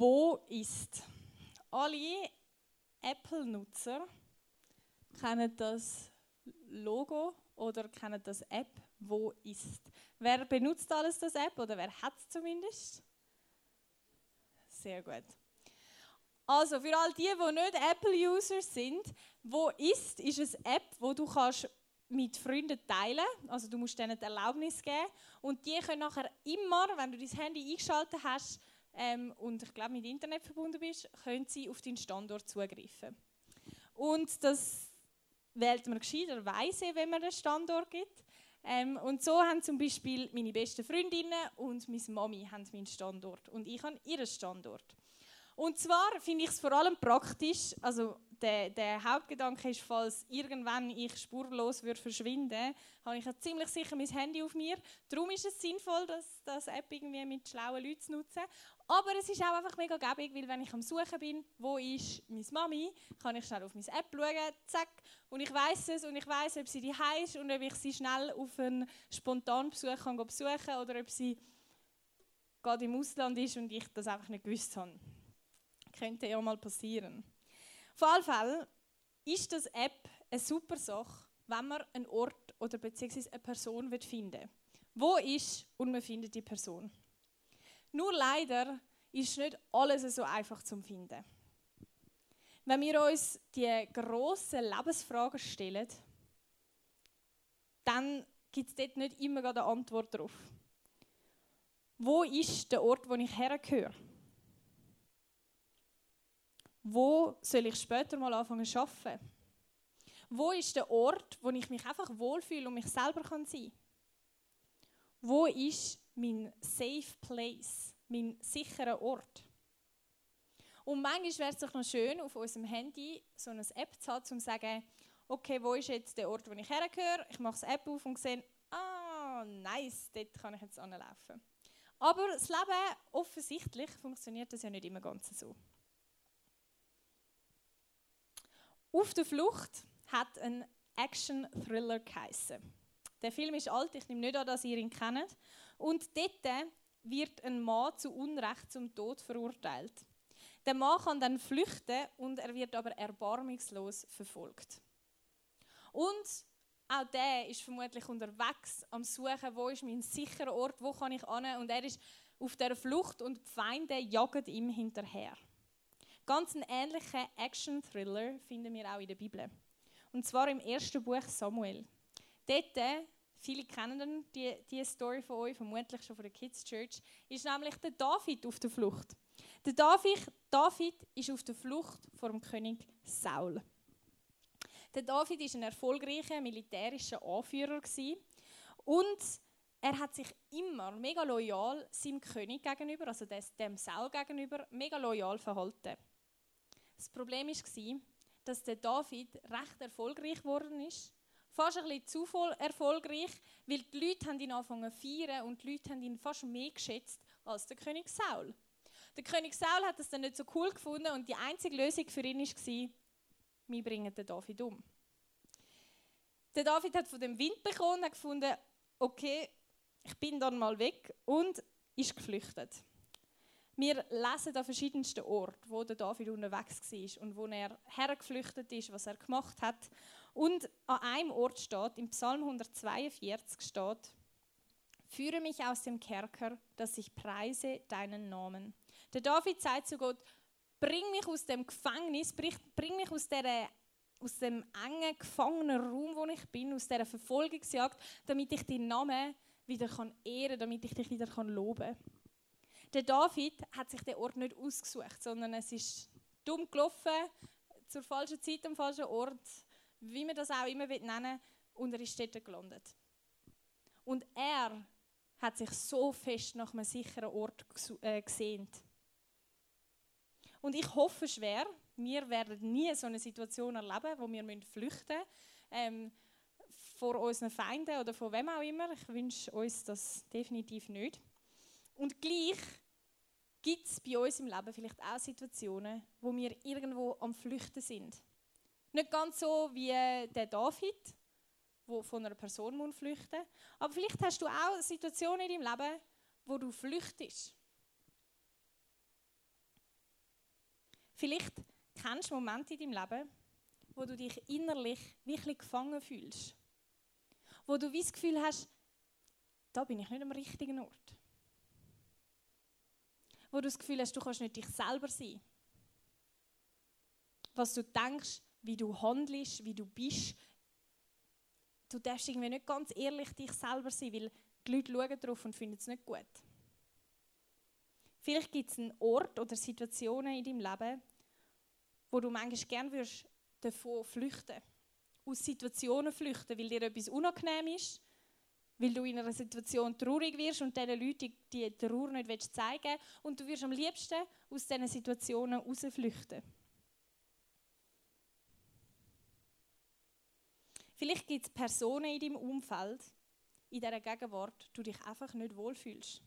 Wo ist? Alle Apple-Nutzer kennen das Logo oder kennen das App Wo ist. Wer benutzt alles das App oder wer hat es zumindest? Sehr gut. Also für all die, die nicht Apple-User sind, Wo ist, ist eine App, wo du kannst mit Freunden teilen. Also du musst denen die Erlaubnis geben. Und die können nachher immer, wenn du dein Handy eingeschaltet hast ähm, und ich glaube mit Internet verbunden bist, können sie auf deinen Standort zugreifen. Und das wählt man gescheiterweise, wenn man einen Standort gibt. Ähm, und so haben zum Beispiel meine besten Freundinnen und meine Mami meinen Standort und ich habe ihren Standort. Und zwar finde ich es vor allem praktisch, also der, der, Hauptgedanke ist, falls irgendwann ich spurlos würde verschwinden, habe ich ziemlich sicher mein Handy auf mir. Darum ist es sinnvoll, das, das App irgendwie mit schlauen Leuten zu nutzen. Aber es ist auch einfach mega gäbig, weil wenn ich am Suchen bin, wo ist meine Mami, kann ich schnell auf meine App schauen, zack, und ich weiß es und ich weiß, ob sie die ist und ob ich sie schnell auf einen spontanen Besuch kann besuchen oder ob sie gerade im Ausland ist und ich das einfach nicht gewusst habe. Könnte ja mal passieren. Auf jeden Fall ist das App eine super Sache, wenn man einen Ort oder beziehungsweise eine Person finden will. Wo ist und man findet die Person. Nur leider ist nicht alles so einfach zu finden. Wenn wir uns die grossen Lebensfragen stellen, dann gibt es dort nicht immer eine Antwort darauf. Wo ist der Ort, wo ich hergehöre? Wo soll ich später mal anfangen zu arbeiten? Wo ist der Ort, wo ich mich einfach wohlfühle und mich selber sein kann? Wo ist mein Safe Place, mein sicherer Ort? Und manchmal wäre es doch noch schön, auf unserem Handy so eine App zu haben, um zu sagen, okay, wo ist jetzt der Ort, wo ich hergehöre? Ich mache das App auf und sehe, ah, nice, dort kann ich jetzt anlaufen. Aber das Leben, offensichtlich, funktioniert das ja nicht immer ganz so. Auf der Flucht hat ein Action-Thriller geheißen. Der Film ist alt, ich nehme nicht an, dass ihr ihn kennt. Und dort wird ein Mann zu Unrecht zum Tod verurteilt. Der Mann kann dann flüchten und er wird aber erbarmungslos verfolgt. Und auch der ist vermutlich unterwegs am Suchen, wo ist mein sicherer Ort, wo kann ich an und er ist auf der Flucht und die Feinde jagen ihm hinterher. Ganz einen ähnlichen Action-Thriller finden wir auch in der Bibel. Und zwar im ersten Buch Samuel. Dort, viele kennen die, die Story von euch, vermutlich schon von der Kids Church, ist nämlich der David auf der Flucht. Der David, David ist auf der Flucht vor dem König Saul. Der David ist ein erfolgreicher militärischer Anführer und er hat sich immer mega loyal seinem König gegenüber, also dem Saul gegenüber, mega loyal verhalten. Das Problem war, dass der David recht erfolgreich geworden ist. Fast ein bisschen zu voll erfolgreich, weil die Leute haben ihn angefangen zu feiern und die Leute haben ihn fast mehr geschätzt als der König Saul. Der König Saul hat das dann nicht so cool gefunden und die einzige Lösung für ihn war, wir bringen den David um. Der David hat von dem Wind bekommen und gefunden, okay, ich bin dann mal weg und ist geflüchtet. Wir lesen an verschiedensten Orten, wo der David unterwegs war und wo er hergeflüchtet ist, was er gemacht hat. Und an einem Ort steht, im Psalm 142 steht, Führe mich aus dem Kerker, dass ich preise deinen Namen. Der David sagt zu Gott, bring mich aus dem Gefängnis, bring mich aus, der, aus dem engen gefangenen Raum, wo ich bin, aus dieser Verfolgungsjagd, damit ich deinen Namen wieder kann ehren, damit ich dich wieder kann loben kann. Der David hat sich den Ort nicht ausgesucht, sondern es ist dumm gelaufen, zur falschen Zeit am falschen Ort, wie man das auch immer nennen will, und er ist dort gelandet. Und er hat sich so fest nach einem sicheren Ort äh, gesehnt. Und ich hoffe schwer, wir werden nie so eine Situation erleben, wo wir flüchten müssen, ähm, vor unseren Feinden oder vor wem auch immer. Ich wünsche uns das definitiv nicht. Und gleich gibt es bei uns im Leben vielleicht auch Situationen, wo wir irgendwo am Flüchten sind. Nicht ganz so wie der David, wo von einer Person muss flüchten aber vielleicht hast du auch Situationen in deinem Leben, wo du flüchtest. Vielleicht kennst du Momente in deinem Leben, wo du dich innerlich wirklich gefangen fühlst. Wo du das Gefühl hast, da bin ich nicht am richtigen Ort. Wo du das Gefühl hast, du kannst nicht dich selber sein. Was du denkst, wie du handelst, wie du bist. Du darfst irgendwie nicht ganz ehrlich dich selber sein, weil die Leute schauen drauf und finden es nicht gut. Vielleicht gibt es einen Ort oder Situationen in deinem Leben, wo du manchmal gerne würdest davon flüchten. Aus Situationen flüchten, weil dir etwas unangenehm ist, weil du in einer Situation traurig wirst und diesen Leuten die Trauer nicht zeigen willst und du wirst am liebsten aus diesen Situationen rausflüchten. Vielleicht gibt es Personen in deinem Umfeld, in dieser Gegenwart, du dich einfach nicht wohlfühlst.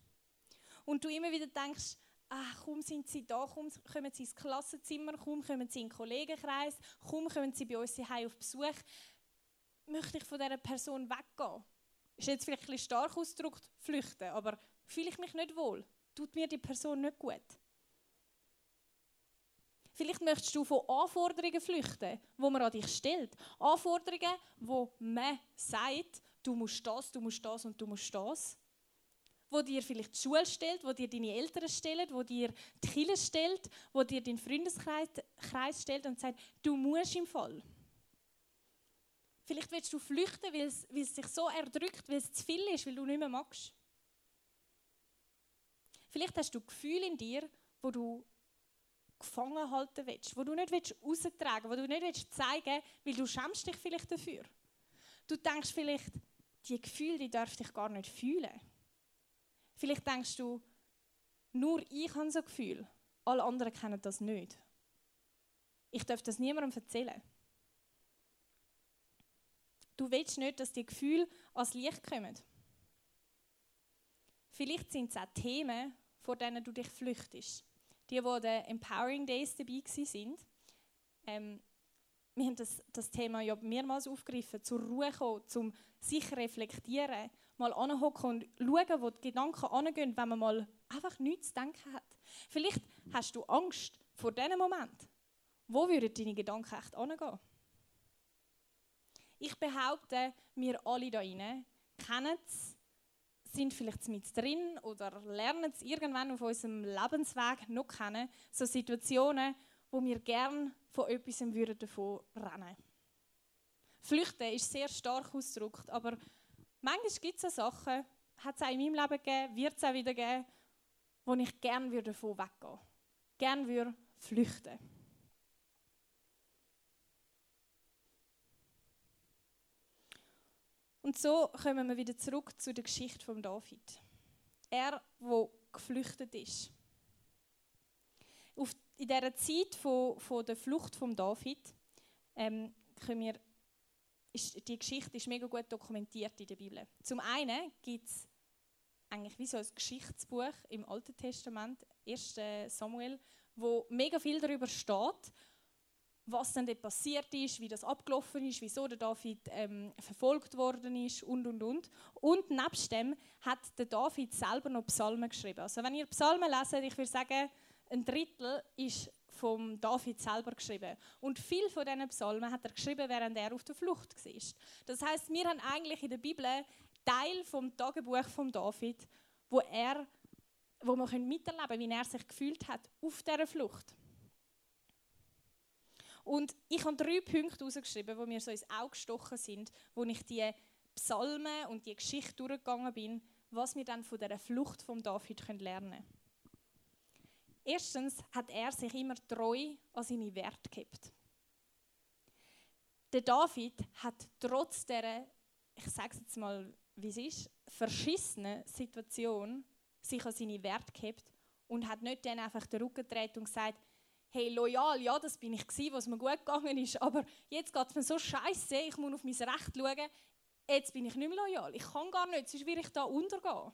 Und du immer wieder denkst, ach, kaum sind sie da, kaum kommen sie ins Klassenzimmer, kaum kommen sie in den Kollegenkreis, kaum kommen sie bei uns hier auf Besuch, möchte ich von dieser Person weggehen. Ist jetzt vielleicht ein bisschen stark ausgedrückt, flüchten, aber fühle ich mich nicht wohl, tut mir die Person nicht gut. Vielleicht möchtest du von Anforderungen flüchten, wo man an dich stellt. Anforderungen, wo man sagt, du musst das, du musst das und du musst das wo dir vielleicht die Schule stellt, wo dir deine Eltern stellen, wo dir die Kirche stellt, wo dir dein Freundeskreis Kreis stellt und sagt, du musst im Fall. Vielleicht willst du flüchten, weil es, weil es sich so erdrückt, weil es zu viel ist, weil du nicht mehr magst. Vielleicht hast du Gefühle in dir, wo du gefangen halten willst, wo du nicht willst raustragen, wo du nicht willst zeigen, weil du schämst dich vielleicht dafür. Du denkst vielleicht, die Gefühle, die darf ich gar nicht fühlen. Vielleicht denkst du, nur ich habe so ein Gefühl, alle anderen kennen das nicht. Ich darf das niemandem erzählen. Du willst nicht, dass die Gefühle ans Licht kommen. Vielleicht sind es auch Themen, vor denen du dich flüchtest. Die, die den Empowering Days dabei waren, ähm, wir haben das, das Thema ja mehrmals aufgegriffen, zur Ruhe kommen, zum sich reflektieren, mal anhocken und schauen, wo die Gedanken angehen, wenn man mal einfach nichts zu denken hat. Vielleicht hast du Angst vor diesem Moment. Wo würden deine Gedanken echt angehen? Ich behaupte, wir alle hier kennen es, sind vielleicht mit drin oder lernen es irgendwann auf unserem Lebensweg noch kennen, so Situationen, wo wir gerne von etwas würden davon rennen Flüchten ist sehr stark ausgedrückt, aber manchmal gibt es Sachen, hat es auch in meinem Leben gegeben, wird es auch wieder geben, wo ich gerne davon weggehen würde. Gerne würde flüchten. Und so kommen wir wieder zurück zu der Geschichte von David. Er, wo geflüchtet ist. Auf, in dieser Zeit von, von der Flucht von David ähm, können wir ist, die Geschichte ist mega gut dokumentiert in der Bibel. Zum einen gibt es eigentlich wie so ein Geschichtsbuch im Alten Testament, 1. Samuel, wo mega viel darüber steht, was dann dort passiert ist, wie das abgelaufen ist, wieso der David ähm, verfolgt worden ist und und und. Und nebst dem hat der David selber noch Psalmen geschrieben. Also wenn ihr Psalmen lest, ich würde sagen, ein Drittel ist vom David selber geschrieben. Und viel von diesen Psalmen hat er geschrieben, während er auf der Flucht war. Das heißt, wir haben eigentlich in der Bibel Teil vom Tagebuch von David, wo er, wo wir miterleben können, wie er sich gefühlt hat auf dieser Flucht. Und ich habe drei Punkte herausgeschrieben, die mir so ins Auge gestochen sind, wo ich die Psalmen und die Geschichte durchgegangen bin, was wir dann von dieser Flucht von David lernen können. Erstens hat er sich immer treu an seine Werte gehabt. Der David hat trotz der, ich sage jetzt mal, wie es ist, verschissenen Situation sich an seine Werte gehabt und hat nicht dann einfach den Rücken gedreht und gesagt, hey, loyal, ja, das bin ich gewesen, was mir gut gegangen ist, aber jetzt geht es mir so scheiße, ich muss auf mein Recht schauen, jetzt bin ich nicht mehr loyal, ich kann gar nicht, sonst will ich da untergehen.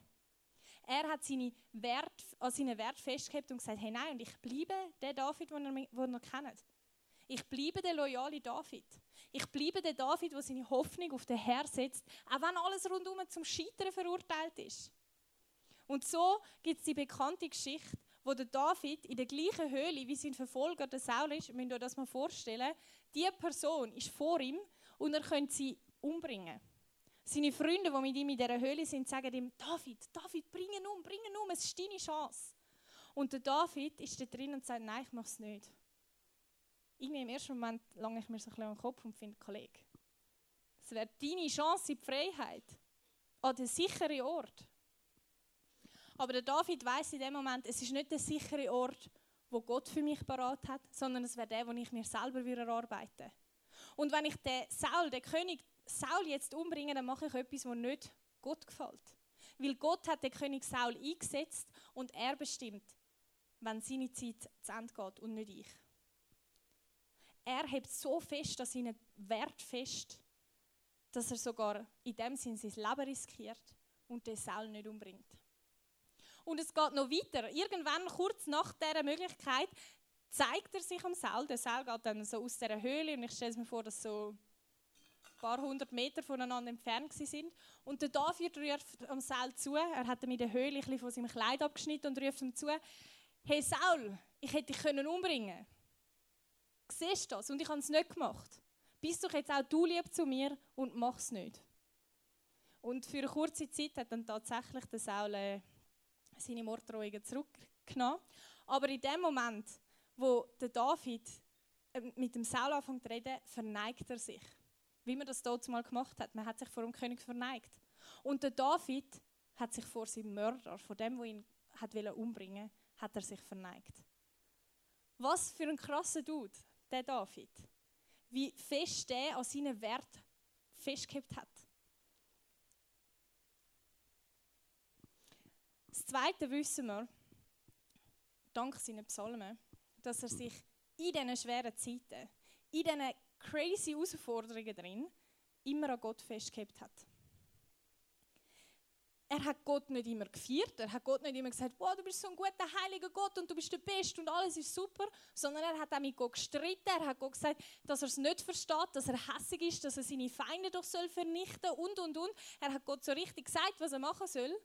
Er hat seine Wert, an seinen Wert festgehalten und gesagt, hey nein, und ich bleibe der David, den ihr, den kennt. Ich bleibe der loyale David. Ich bleibe der David, der seine Hoffnung auf den Herr setzt, auch wenn alles rundum zum Scheitern verurteilt ist. Und so gibt es die bekannte Geschichte, wo der David in der gleichen Höhle wie sein Verfolger der Saul ist, müsst ihr das mal vorstellen, die Person ist vor ihm und er könnte sie umbringen. Seine Freunde, die mit ihm in dieser Höhle sind, sagen ihm, David, David, bring ihn um, bring ihn um, es ist deine Chance. Und der David ist da drin und sagt, nein, ich mache es nicht. Irgendwie im ersten Moment lange ich mir so ein bisschen an den Kopf und finde, Kollege, es wäre deine Chance in die Freiheit, an den sicheren Ort. Aber der David weiß in dem Moment, es ist nicht der sichere Ort, wo Gott für mich parat hat, sondern es wäre der, wo ich mir selber erarbeiten würde. Und wenn ich den Saul, den König Saul jetzt umbringe, dann mache ich etwas, was nicht Gott gefällt. Weil Gott hat den König Saul eingesetzt und er bestimmt, wenn seine Zeit zu Ende geht und nicht ich. Er hebt so fest an seinen Wert fest, dass er sogar in dem Sinn sein Leben riskiert und den Saul nicht umbringt. Und es geht noch weiter. Irgendwann, kurz nach dieser Möglichkeit, zeigt er sich am Saul. Der Saul geht dann so aus dieser Höhle und ich stelle mir vor, dass so ein paar hundert Meter voneinander entfernt sind. Und der David ruft am Saul zu. Er hat ihm in der Höhle ein von seinem Kleid abgeschnitten und ruft ihm zu: Hey Saul, ich hätte dich umbringen können. Siehst du das? Und ich habe es nicht gemacht. Bist doch jetzt auch du lieb zu mir und mach es nicht. Und für eine kurze Zeit hat dann tatsächlich der Saul äh, seine Morddrohungen zurückgenommen. Aber in dem Moment, wo der David äh, mit dem Saul anfängt zu reden, verneigt er sich. Wie man das dort mal gemacht hat. Man hat sich vor dem König verneigt. Und der David hat sich vor seinem Mörder, vor dem, wo ihn hat umbringen hat er sich verneigt. Was für ein krasser Dude, der David. Wie fest der an seinen Wert festgehalten hat. Das Zweite wissen wir, dank seinen Psalmen, dass er sich in diesen schweren Zeiten, in diesen crazy Herausforderungen drin, immer an Gott festgehalten hat. Er hat Gott nicht immer gefeiert, er hat Gott nicht immer gesagt, wow, du bist so ein guter, heiliger Gott und du bist der Beste und alles ist super, sondern er hat auch mit Gott gestritten, er hat Gott gesagt, dass er es nicht versteht, dass er hässig ist, dass er seine Feinde doch soll vernichten und, und, und. Er hat Gott so richtig gesagt, was er machen soll,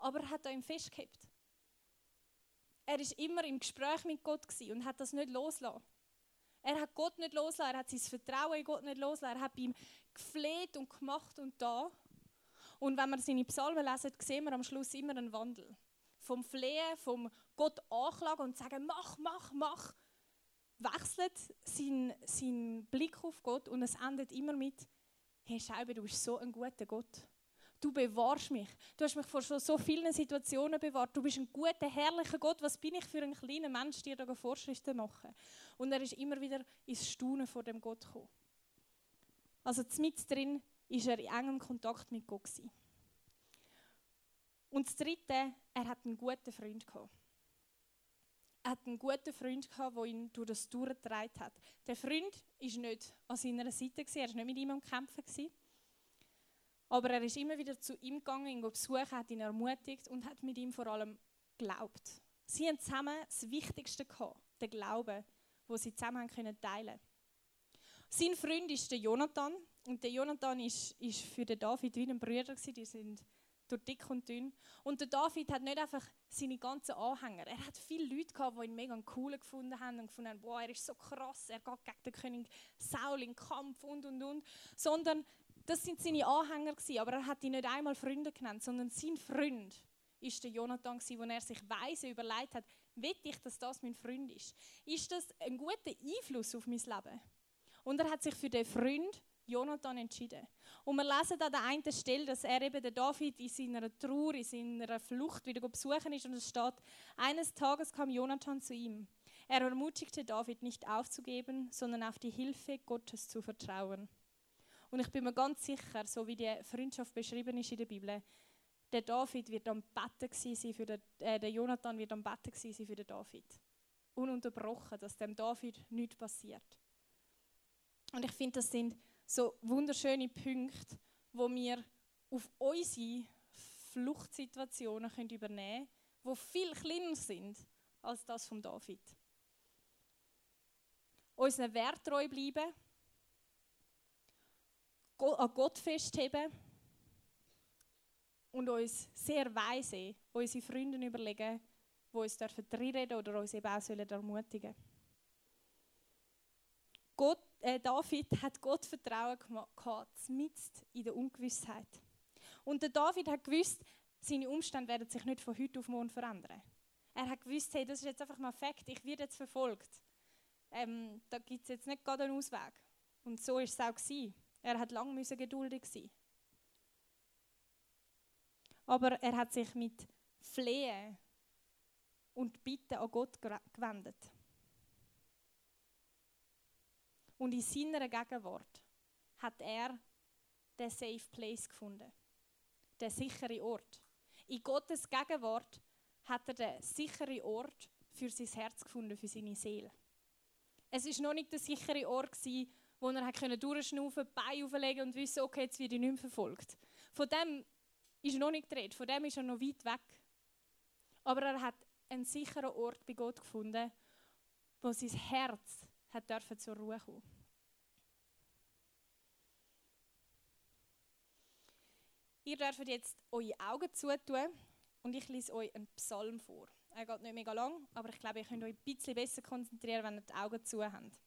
aber er hat an ihm festgehalten. Er ist immer im Gespräch mit Gott und hat das nicht losgelassen. Er hat Gott nicht losgelassen, er hat sein Vertrauen in Gott nicht losgelassen, er hat bei ihm gefleht und gemacht und da. Und wenn wir seine Psalmen lesen, sehen wir am Schluss immer einen Wandel. Vom Flehen, vom Gott anklagen und sagen, mach, mach, mach, wechselt sein, sein Blick auf Gott und es endet immer mit, hey Scheibe, du bist so ein guter Gott. Du bewahrst mich. Du hast mich vor so, so vielen Situationen bewahrt. Du bist ein guter, herrlicher Gott. Was bin ich für ein kleiner Mensch, dir da Vorschriften machen? Und er ist immer wieder ins Staunen vor dem Gott gekommen. Also mit drin ist er in engem Kontakt mit Gott. Gewesen. Und das Dritte, er hat einen guten Freund gehabt. Er hat einen guten Freund gehabt, der ihn durch das durchgetragen hat. Der Freund war nicht an seiner Seite, er war nicht mit ihm am Kämpfen. Aber er ist immer wieder zu ihm gegangen, ihn besuchen, hat ihn ermutigt und hat mit ihm vor allem geglaubt. Sie haben zusammen das Wichtigste gehabt, den Glauben, wo sie zusammen teilen konnten. Sein Freund ist der Jonathan. Und der Jonathan ist, ist für den David wie ein Bruder gewesen. Die sind durch dick und dünn. Und der David hat nicht einfach seine ganzen Anhänger. Er hat viele Leute gehabt, die ihn mega cool gefunden haben und gefunden haben, boah, er ist so krass, er geht gegen den König Saul in Kampf und und und. Sondern das sind seine Anhänger gewesen, aber er hat ihn nicht einmal Freunde genannt, sondern sein Freund ist der Jonathan gewesen, wo er sich weise überlegt hat, will ich, dass das mein Freund ist? Ist das ein guter Einfluss auf mein Leben? Und er hat sich für den Freund Jonathan entschieden. Und wir lesen an der einen Stelle, dass er eben der David in seiner Trauer, in seiner Flucht wieder besuchen ist und es steht, eines Tages kam Jonathan zu ihm. Er ermutigte David nicht aufzugeben, sondern auf die Hilfe Gottes zu vertrauen. Und ich bin mir ganz sicher, so wie die Freundschaft beschrieben ist in der Bibel, der David wird am Betten sein für den, äh, der Jonathan wird am Betten sein für den David. Ununterbrochen, dass dem David nichts passiert. Und ich finde, das sind so wunderschöne Punkte, wo wir auf unsere Fluchtsituationen können übernehmen können, die viel kleiner sind als das von David. Unseren Wert treu bleiben, an Gott festheben und uns sehr weise unsere Freunde überlegen, die uns reinreden oder uns eben auch ermutigen sollen. Gott, äh, David hat Gott Vertrauen gehabt, mitten in der Ungewissheit. Und der David hat gewusst, seine Umstände werden sich nicht von heute auf morgen verändern. Er hat gewusst, hey, das ist jetzt einfach mal Fakt, ich werde jetzt verfolgt. Ähm, da gibt es jetzt nicht gerade einen Ausweg. Und so ist es auch gewesen. Er hat lange geduldig sein. Aber er hat sich mit Flehen und Bitten an Gott gewendet. Und in seiner Gegenwart hat er den Safe Place gefunden. Den sicheren Ort. In Gottes Gegenwart hat er den sicheren Ort für sein Herz gefunden, für seine Seele. Es war noch nicht der sichere Ort, wo er durchschnaufen konnte, Beine auflegen und wissen, okay, jetzt werde ich nicht mehr verfolgt. Von dem ist noch nicht geredet, von dem ist er noch weit weg. Aber er hat einen sicheren Ort bei Gott gefunden, wo sein Herz hat dürfen zur Ruhe kommen. Ihr dürft jetzt eure Augen zutun und ich lese euch einen Psalm vor. Er geht nicht mega lang, aber ich glaube, ihr könnt euch ein bisschen besser konzentrieren, wenn ihr die Augen zu habt.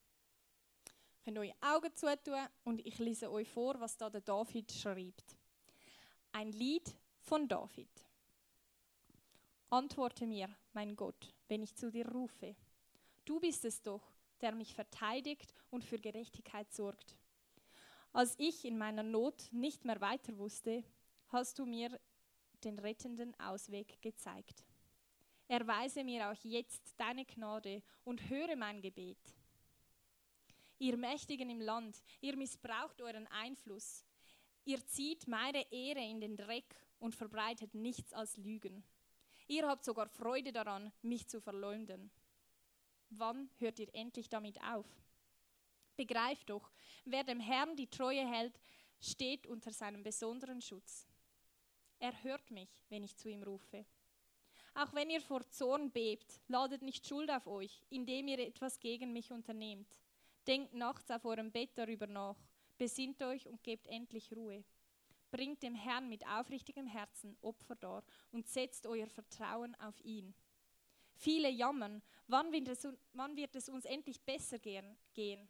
Könnt eure Augen zutun und ich lese euch vor, was da der David schreibt. Ein Lied von David. Antworte mir, mein Gott, wenn ich zu dir rufe. Du bist es doch, der mich verteidigt und für Gerechtigkeit sorgt. Als ich in meiner Not nicht mehr weiter wusste, hast du mir den rettenden Ausweg gezeigt. Erweise mir auch jetzt deine Gnade und höre mein Gebet. Ihr Mächtigen im Land, ihr missbraucht euren Einfluss. Ihr zieht meine Ehre in den Dreck und verbreitet nichts als Lügen. Ihr habt sogar Freude daran, mich zu verleumden. Wann hört ihr endlich damit auf? Begreift doch, wer dem Herrn die Treue hält, steht unter seinem besonderen Schutz. Er hört mich, wenn ich zu ihm rufe. Auch wenn ihr vor Zorn bebt, ladet nicht Schuld auf euch, indem ihr etwas gegen mich unternehmt. Denkt nachts auf eurem Bett darüber nach, besinnt euch und gebt endlich Ruhe. Bringt dem Herrn mit aufrichtigem Herzen Opfer dar und setzt euer Vertrauen auf ihn. Viele jammern, wann wird es, wann wird es uns endlich besser gehen?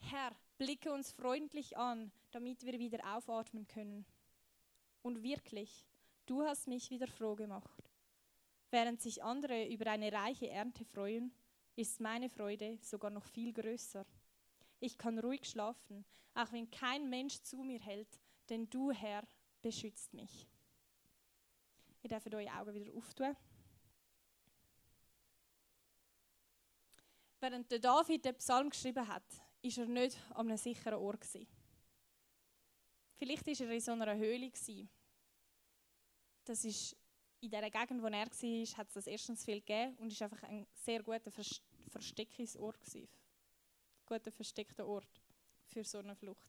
Herr, blicke uns freundlich an, damit wir wieder aufatmen können. Und wirklich, du hast mich wieder froh gemacht. Während sich andere über eine reiche Ernte freuen, ist meine Freude sogar noch viel größer. Ich kann ruhig schlafen, auch wenn kein Mensch zu mir hält, denn du, Herr, beschützt mich. Ihr dürft eure Augen wieder auftun. Während der David den Psalm geschrieben hat, ist er nicht an einem sicheren Ort. Gewesen. Vielleicht war er in so einer Höhle. Das ist in der Gegend, wo er war, hat es das erstens viel gegeben und ist einfach ein sehr guter Versteckungsort gewesen. Guter versteckter Ort für so eine Flucht.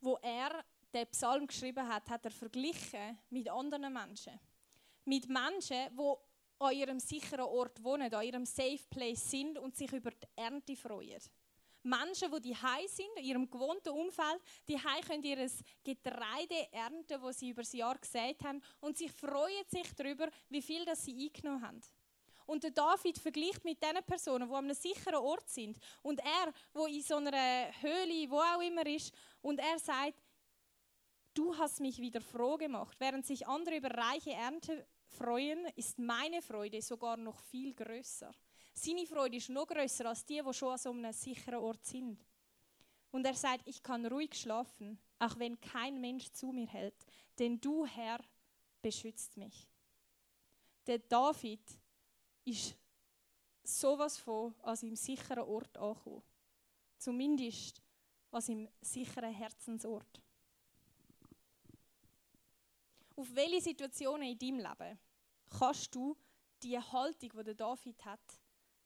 Wo er den Psalm geschrieben hat, hat er verglichen mit anderen Menschen. Mit Menschen, die an ihrem sicheren Ort wohnen, an ihrem Safe Place sind und sich über die Ernte freuen. Menschen, die die sind, in ihrem gewohnten Umfeld, die können ihr Getreide ernten, das sie über das Jahr gesät haben, und sie freuen sich darüber, wie viel das sie eingenommen haben. Und der David vergleicht mit den Personen, die an einem sicheren Ort sind, und er, wo in so einer Höhle, wo auch immer ist, und er sagt, du hast mich wieder froh gemacht, während sich andere über reiche Ernte freuen, ist meine Freude sogar noch viel größer. Seine Freude ist noch größer als die, die schon an so einem sicheren Ort sind. Und er sagt, ich kann ruhig schlafen, auch wenn kein Mensch zu mir hält, denn du, Herr, beschützt mich. Der David ist sowas von an seinem sicheren Ort angekommen. Zumindest an seinem sicheren Herzensort. Auf welche Situationen in deinem Leben kannst du die Haltung, die der David hat,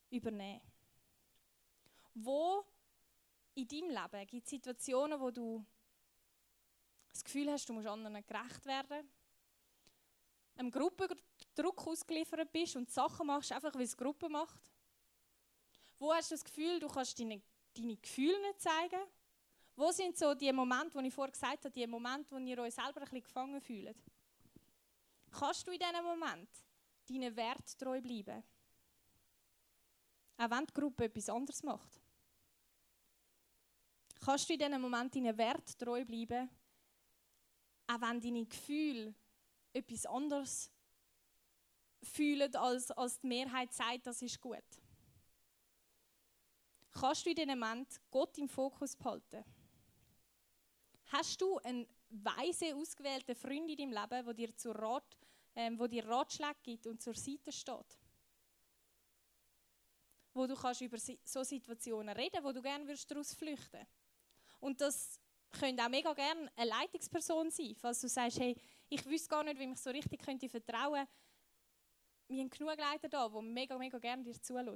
übernehmen? Wo in deinem Leben gibt es Situationen, wo du das Gefühl hast, du musst anderen gerecht werden, einem Gruppendruck ausgeliefert bist und Sachen machst, einfach weil es die Gruppe macht? Wo hast du das Gefühl, du kannst deine, deine Gefühle nicht zeigen Wo sind so die Momente, wo ich vorher gesagt habe, die Momente, wo ihr euch selber ein bisschen gefangen fühlt? Kannst du in diesem Moment deinen Wert treu bleiben? Auch wenn die Gruppe etwas anderes macht. Kannst du in diesem Moment deinen Wert treu bleiben, auch wenn deine Gefühle etwas anderes fühlen, als, als die Mehrheit sagt, das ist gut? Kannst du in diesem Moment Gott im Fokus behalten? Hast du einen weise, ausgewählten Freund in deinem Leben, der dir, zur Rat, ähm, dir Ratschläge gibt und zur Seite steht? Wo du kannst über so Situationen reden wo du gerne daraus flüchten. Und das könnte auch mega gerne eine Leitungsperson sein, falls du sagst, hey, ich wüsste gar nicht, wie ich so richtig könnte vertrauen. Wir haben genug Leiter da, die mega, mega gerne dir zuhören.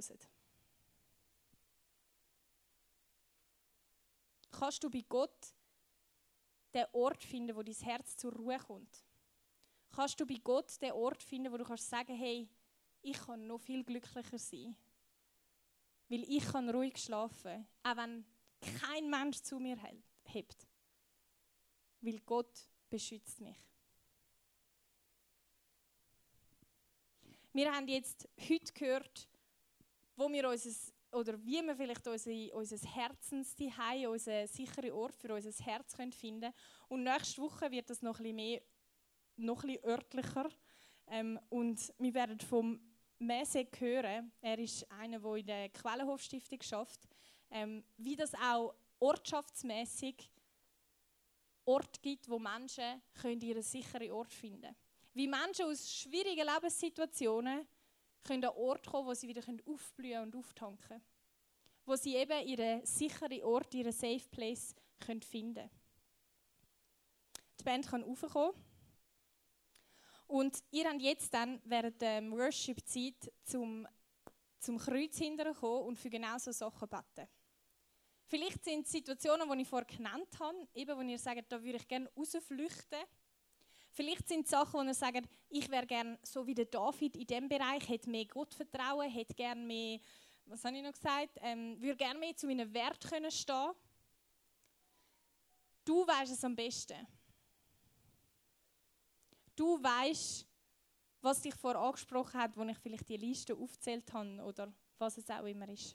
Kannst du bei Gott den Ort finden, wo dein Herz zur Ruhe kommt? Kannst du bei Gott den Ort finden, wo du kannst sagen, hey, ich kann noch viel glücklicher sein, weil ich kann ruhig schlafen, auch wenn kein Mensch zu mir hebt, weil Gott beschützt mich. Wir haben jetzt heute gehört, wo wir unser, oder wie wir vielleicht unser, unser Herzenszuhause, unseren sicheren Ort für unser Herz finden können. Und nächste Woche wird das noch ein bisschen mehr, noch ein bisschen örtlicher. Ähm, und wir werden vom Mesek hören. Er ist einer, der in der Quellenhofstiftung schafft ähm, wie das auch ortschaftsmäßig Ort gibt, wo Menschen können ihren sicheren Ort finden können. Wie Menschen aus schwierigen Lebenssituationen können an Ort kommen, wo sie wieder aufblühen und auftanken Wo sie eben ihren sicheren Ort, ihren Safe Place können finden können. Die Band kann raufkommen. Und ihr habt jetzt dann während der Worship-Zeit zum, zum Kreuz hinterher und für genau so Sachen beten. Vielleicht sind es Situationen, die ich vorher genannt habe, eben wo ihr sagt, da würde ich gerne rausflüchten. Vielleicht sind es Sachen, wo ihr sagt, ich wäre gerne so wie der David in diesem Bereich, hätte mehr Gottvertrauen, hätte gerne mehr, was habe ich noch gesagt, ähm, würde gerne mehr zu meinen Wert können stehen. Du weißt es am besten. Du weißt, was dich vorher angesprochen hat, wo ich vielleicht die Liste aufgezählt habe oder was es auch immer ist.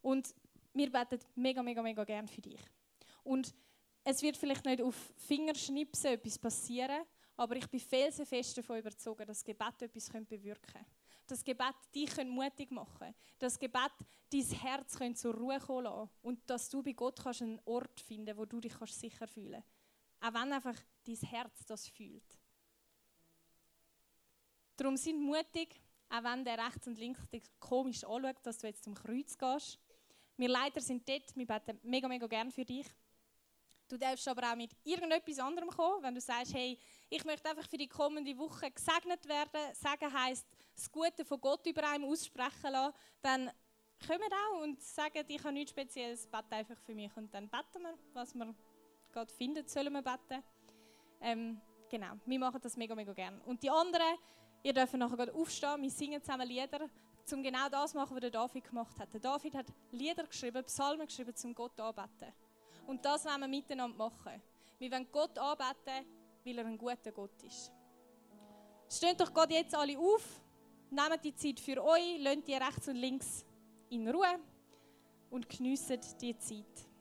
Und wir beten mega, mega, mega gern für dich. Und es wird vielleicht nicht auf Fingerschnipsen etwas passieren, aber ich bin felsenfest davon überzeugt, dass das Gebet etwas bewirken könnte. Das Gebet dich mutig machen kann. Das Gebet dein Herz zur Ruhe kommen lassen. Und dass du bei Gott einen Ort finden kannst, wo du dich sicher fühlen kannst. Auch wenn einfach dein Herz das fühlt. Darum sind mutig, auch wenn der rechts und links dich komisch anschaut, dass du jetzt zum Kreuz gehst. Wir Leiter sind dort, wir beten mega, mega gern für dich. Du darfst aber auch mit irgendetwas anderem kommen, wenn du sagst, hey, ich möchte einfach für die kommende Woche gesegnet werden. Segen heisst, das Gute von Gott über einem aussprechen lassen. Dann kommen auch und sagen, ich habe nichts Spezielles, bete einfach für mich. Und dann beten wir, was wir gerade finden, sollen wir beten. Ähm, genau, wir machen das mega, mega gern. Und die anderen, ihr dürft nachher aufstehen, wir singen zusammen Lieder um genau das zu machen, was der David gemacht hat. Der David hat Lieder geschrieben, Psalmen geschrieben, zum Gott anbeten. Und das wollen wir miteinander machen. Wir wollen Gott anbeten, weil er ein guter Gott ist. Steht doch Gott jetzt alle auf, nehmt die Zeit für euch, lasst die rechts und links in Ruhe und geniessen die Zeit.